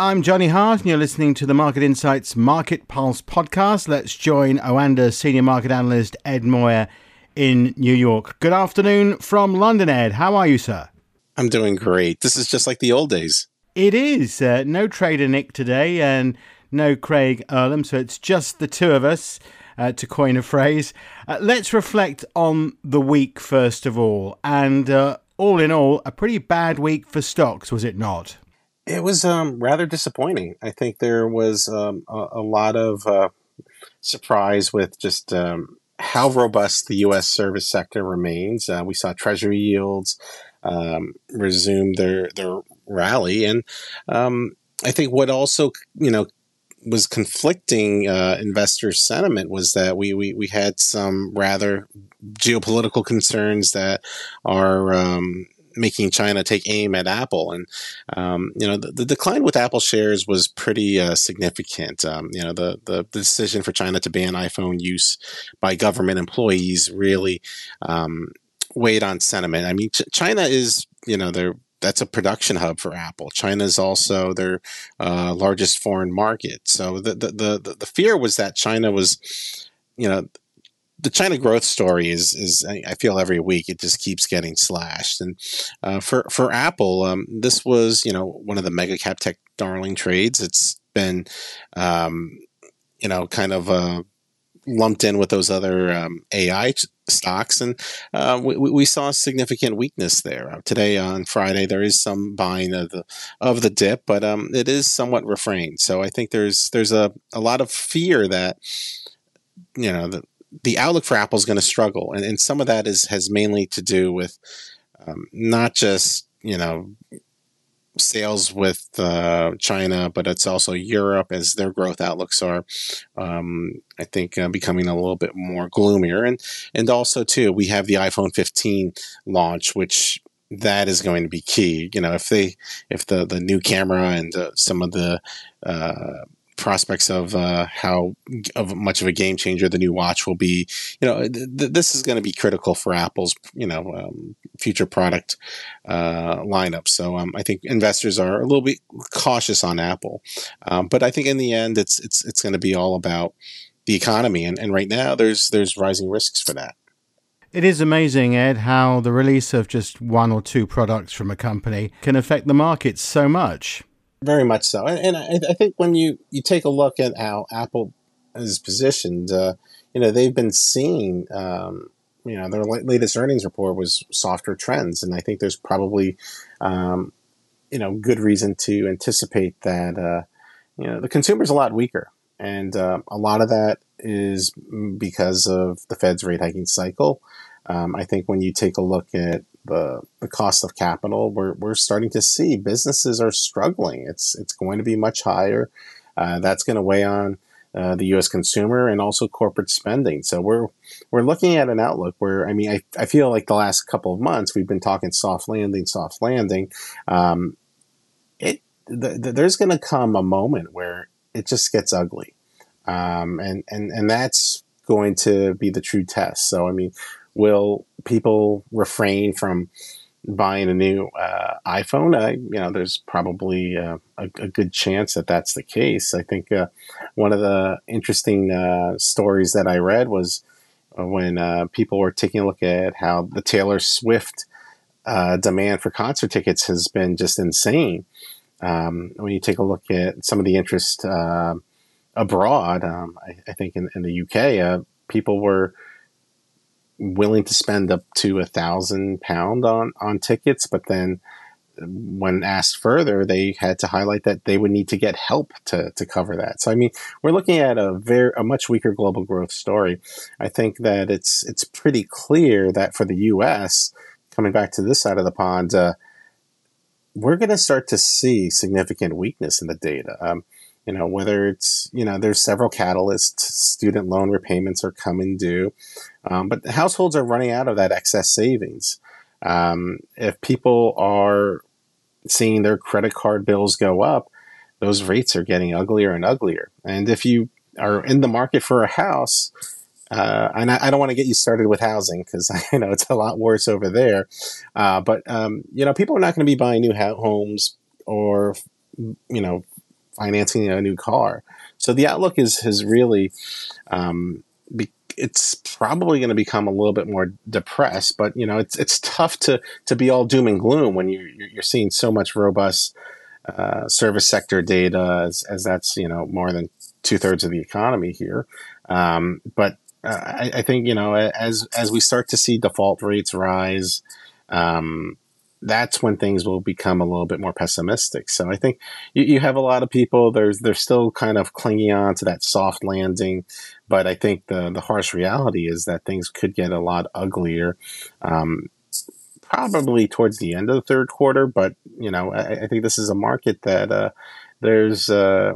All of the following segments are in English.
I'm Johnny Hart, and you're listening to the Market Insights Market Pulse podcast. Let's join Oanda senior market analyst Ed Moya in New York. Good afternoon from London, Ed. How are you, sir? I'm doing great. This is just like the old days. It is. Uh, no trader Nick today, and no Craig Erlam, so it's just the two of us. Uh, to coin a phrase, uh, let's reflect on the week first of all. And uh, all in all, a pretty bad week for stocks, was it not? It was um, rather disappointing. I think there was um, a, a, lot of uh, surprise with just um, how robust the U.S. service sector remains. Uh, we saw Treasury yields um, resume their their rally, and um, I think what also you know was conflicting uh, investor sentiment was that we, we we had some rather geopolitical concerns that are um, making China take aim at Apple. And, um, you know, the, the, decline with Apple shares was pretty uh, significant. Um, you know, the, the, the, decision for China to ban iPhone use by government employees really um, weighed on sentiment. I mean, Ch- China is, you know, they're that's a production hub for Apple. China is also their uh, largest foreign market. So the, the the the fear was that China was, you know, the China growth story is is I feel every week it just keeps getting slashed. And uh, for for Apple, um, this was you know one of the mega cap tech darling trades. It's been um, you know kind of uh, lumped in with those other um, AI stocks, and uh, we, we, saw significant weakness there uh, today on Friday. There is some buying of the of the dip, but um, it is somewhat refrained. So I think there's there's a, a lot of fear that you know that the outlook for Apple is going to struggle, and, and some of that is has mainly to do with um, not just you know sales with uh, China, but it's also Europe as their growth outlooks are, um, I think, uh, becoming a little bit more gloomier. And and also too, we have the iPhone 15 launch, which that is going to be key. You know, if they if the the new camera and uh, some of the uh, prospects of uh, how of much of a game changer the new watch will be. You know, th- this is going to be critical for Apple's you know um, future product uh, lineup. So um, I think investors are a little bit cautious on Apple, um, but I think in the end, it's it's it's going to be all about the economy, and, and right now there's there's rising risks for that. It is amazing, Ed, how the release of just one or two products from a company can affect the market so much. Very much so, and, and I, I, think when you you take a look at how Apple is positioned, uh, you know they've been seeing, um, you know, their latest earnings report was softer trends, and I think there's probably, um, you know, good reason to anticipate that, uh, you know, the consumer's a lot weaker, and uh, a lot of that is because of the Fed's rate hiking cycle. Um, I think when you take a look at the the cost of capital, we're we're starting to see businesses are struggling. It's it's going to be much higher. Uh, that's going to weigh on uh, the U.S. consumer and also corporate spending. So we're we're looking at an outlook where I mean I, I feel like the last couple of months we've been talking soft landing, soft landing. Um, it the, the, there's going to come a moment where it just gets ugly, um, and and and that's going to be the true test. So I mean will people refrain from buying a new uh, iPhone? Uh, you know, there's probably uh, a, a, good chance that that's the case. I think uh, one of the interesting uh, stories that I read was uh, when people were taking a look at how the Taylor Swift demand for concert tickets has been just insane. Um, when you take a look at some of the interest abroad, um, I, I, think in, in the UK, people were willing to spend up to a thousand pound on on tickets, but then when asked further, they had to highlight that they would need to get help to, to cover that. So I mean, we're looking at a very a much weaker global growth story. I think that it's it's pretty clear that for the U.S. coming back to this side of the pond, uh, we're going to start to see significant weakness in the data. Um, you know, whether it's, you know, there's several catalysts, student loan repayments are coming due, um, but households are running out of that excess savings. Um, if people are seeing their credit card bills go up, those rates are getting uglier and uglier. And if you are in the market for a house, uh, and I, I, don't want to get you started with housing because I know it's a lot worse over there. Uh, but um, you know, people are not going to be buying new homes or you know financing a new car. So the outlook is has really um, be, it's probably going to become a little bit more depressed. But you know, it's it's tough to to be all doom and gloom when you you're seeing so much robust uh, service sector data, as, as that's you know more than two thirds of the economy here. Um, but uh, I, I, think you know as as we start to see default rates rise. Um, that's when things will become a little bit more pessimistic. So I think you, you, have a lot of people. There's they're still kind of clinging on to that soft landing, but I think the the harsh reality is that things could get a lot uglier. Um, probably towards the end of the third quarter, but you know I, I think this is a market that uh, there's uh,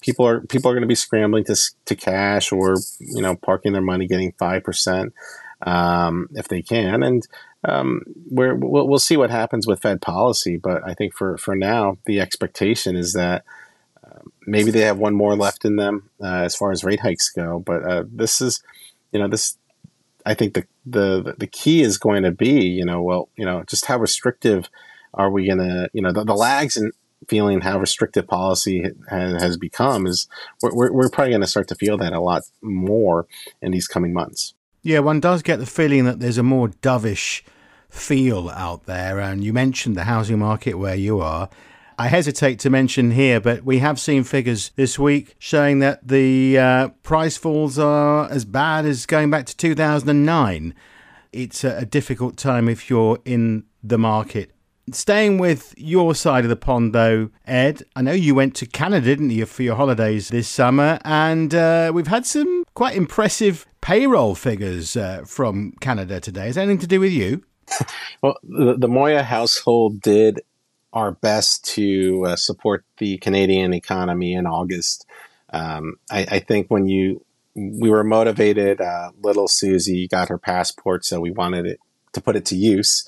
people are people are going to be scrambling to to cash or you know parking their money, getting five percent um, if they can, and um, we're, we'll, we'll see what happens with Fed policy. But I think for, for now, the expectation is that uh, maybe they have one more left in them uh, as far as rate hikes go. But uh, this is, you know, this. I think the, the the key is going to be, you know, well, you know, just how restrictive are we going to, you know, the, the lags in feeling how restrictive policy has, has become is we're, we're probably going to start to feel that a lot more in these coming months. Yeah, one does get the feeling that there's a more dovish feel out there. And you mentioned the housing market where you are. I hesitate to mention here, but we have seen figures this week showing that the uh, price falls are as bad as going back to 2009. It's a, a difficult time if you're in the market. Staying with your side of the pond, though, Ed, I know you went to Canada, didn't you, for your holidays this summer? And uh, we've had some quite impressive payroll figures uh, from Canada today. Is anything to do with you? well, the, the, Moya household did our best to uh, support the Canadian economy in August. Um, I, I, think when you we were motivated, uh, little Susie got her passport, so we wanted it to put it to use.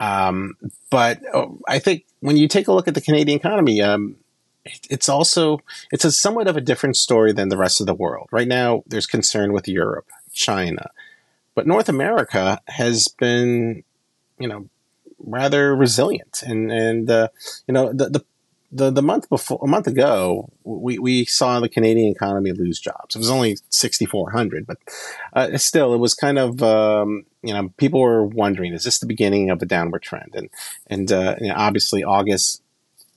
Um, but oh, I think when you take a look at the Canadian economy, um, it's also it's a somewhat of a different story than the rest of the world. Right now, there's concern with Europe, China, but North America has been, you know, rather resilient, and and uh, you know the, the the the month before a month ago, we, we saw the Canadian economy lose jobs. It was only sixty four hundred, but uh, still, it was kind of um, you know people were wondering, is this the beginning of a downward trend? And and uh, you know, obviously August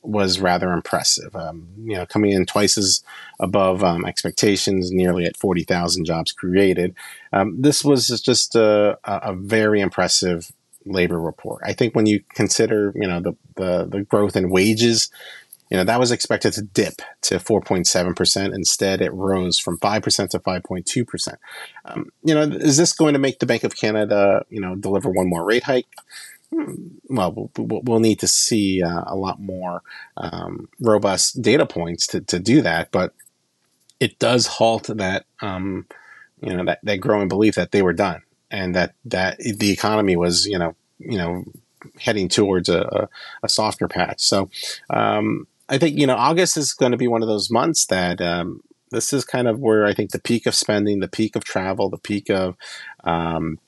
was rather impressive. Um, you know, coming in twice as above um, expectations, nearly at 40,000 jobs created. Um, this was just a, a, very impressive labor report. I think when you consider, you know, the, the, the growth in wages, you know, that was expected to dip to 4.7%. Instead, it rose from 5% to 5.2%. Um, you know, is this going to make the Bank of Canada, you know, deliver one more rate hike? well, we'll need to see uh, a lot more um, robust data points to, to do that. But it does halt that, um, you know, that, that growing belief that they were done and that, that the economy was, you know, you know, heading towards a, a softer patch. So um, I think, you know, August is going to be one of those months that um, this is kind of where I think the peak of spending, the peak of travel, the peak of, um,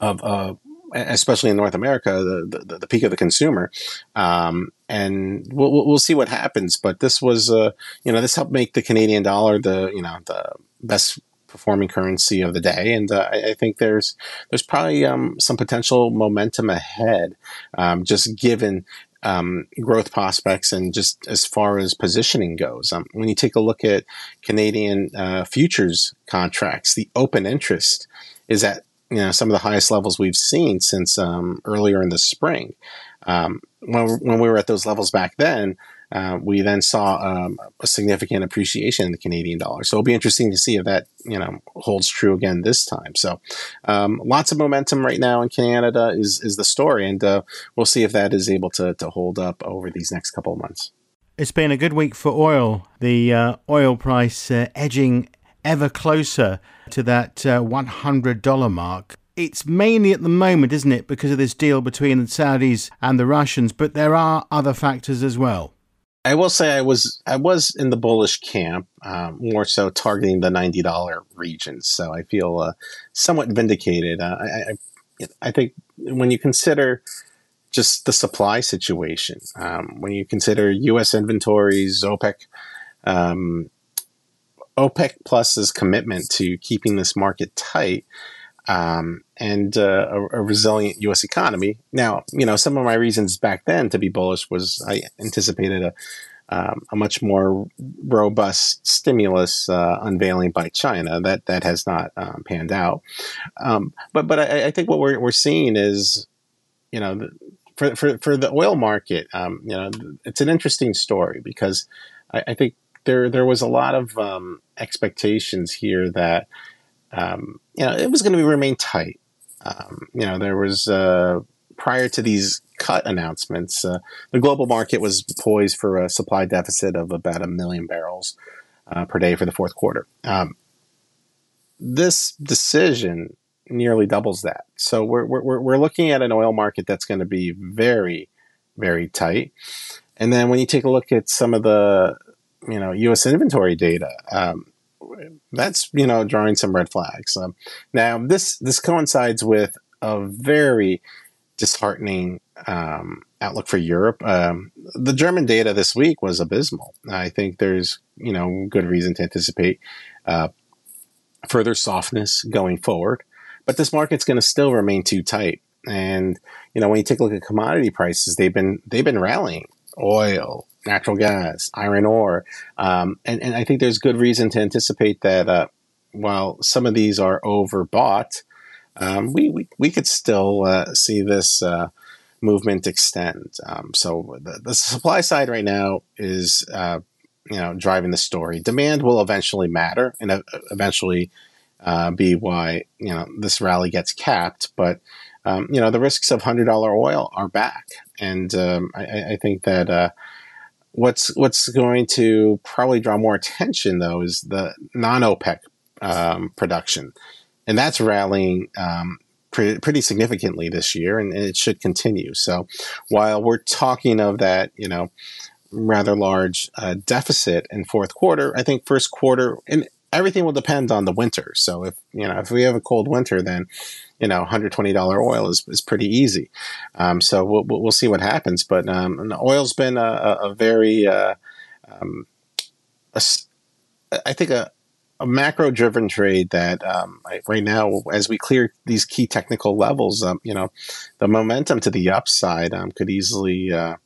of, uh, especially in North America, the, the, the peak of the consumer. Um, and we'll, we'll see what happens. But this was, uh, you know, this helped make the Canadian dollar the, you know, the best performing currency of the day. And uh, I, I, think there's, there's probably um, some potential momentum ahead, um, just given um, growth prospects and just as far as positioning goes. Um, when you take a look at Canadian uh, futures contracts, the open interest is at you know some of the highest levels we've seen since um, earlier in the spring. Um, when, when we were at those levels back then, uh, we then saw um, a significant appreciation in the Canadian dollar. So it'll be interesting to see if that you know holds true again this time. So um, lots of momentum right now in Canada is is the story, and uh, we'll see if that is able to to hold up over these next couple of months. It's been a good week for oil. The uh, oil price uh, edging ever closer to that uh, $100 mark. It's mainly at the moment, isn't it, because of this deal between the Saudis and the Russians, but there are other factors as well. I will say I was I was in the bullish camp, um, more so targeting the ninety dollar region. So I feel uh, somewhat vindicated. Uh, I, I, I think when you consider just the supply situation. Um, when you consider U.S. inventories, OPEC, um, OPEC Plus's commitment to keeping this market tight, um, and uh, a, a, resilient U.S. economy. Now, you know, some of my reasons back then to be bullish was I anticipated a um, a much more robust stimulus uh, unveiling by China. That that has not um, panned out. Um, but but I, I, think what we're we're seeing is, you know, for, for for the oil market, um, you know, it's an interesting story because I, I think there there was a lot of um, expectations here that um, you know it was going to remain tight. Um, you know, there was uh, prior to these cut announcements, uh, the global market was poised for a supply deficit of about a million barrels uh, per day for the fourth quarter. Um, this decision nearly doubles that. So we're, we're, we're looking at an oil market that's going to be very, very tight. And then when you take a look at some of the, you know, U.S. inventory data, um, that's you know drawing some red flags. Um, now this this coincides with a very disheartening um, outlook for Europe. Um, the German data this week was abysmal. I think there's you know good reason to anticipate uh, further softness going forward but this market's going to still remain too tight. And you know, when you take a look at commodity prices, they've been they've been rallying. Oil, natural gas, iron ore, um, and and I think there's good reason to anticipate that uh, while some of these are overbought, um, we, we we could still uh, see this uh, movement extend. Um, so the, the, supply side right now is uh, you know driving the story. Demand will eventually matter, and uh, eventually uh, be why you know this rally gets capped. But um, you know the risks of hundred dollar oil are back, and um, I, I, think that uh, what's what's going to probably draw more attention though is the non OPEC um, production, and that's rallying. Um, pretty, pretty significantly this year, and, and it should continue. So, while we're talking of that, you know, rather large uh, deficit in fourth quarter. I think first quarter, and everything will depend on the winter. So if you know if we have a cold winter, then you know $120 oil is, is pretty easy. Um, so we'll, we'll see what happens. But um, oil's been a, a very uh, um, a, I think a, a macro driven trade that um, right now, as we clear these key technical levels, um, you know, the momentum to the upside um, could easily uh,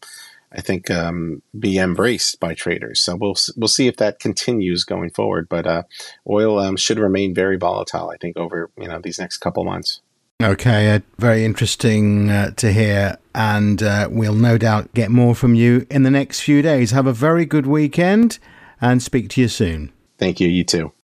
I think um, be embraced by traders. So we'll we'll see if that continues going forward. But uh, oil um, should remain very volatile. I think over you know these next couple months. Okay, uh, very interesting uh, to hear, and uh, we'll no doubt get more from you in the next few days. Have a very good weekend, and speak to you soon. Thank you. You too.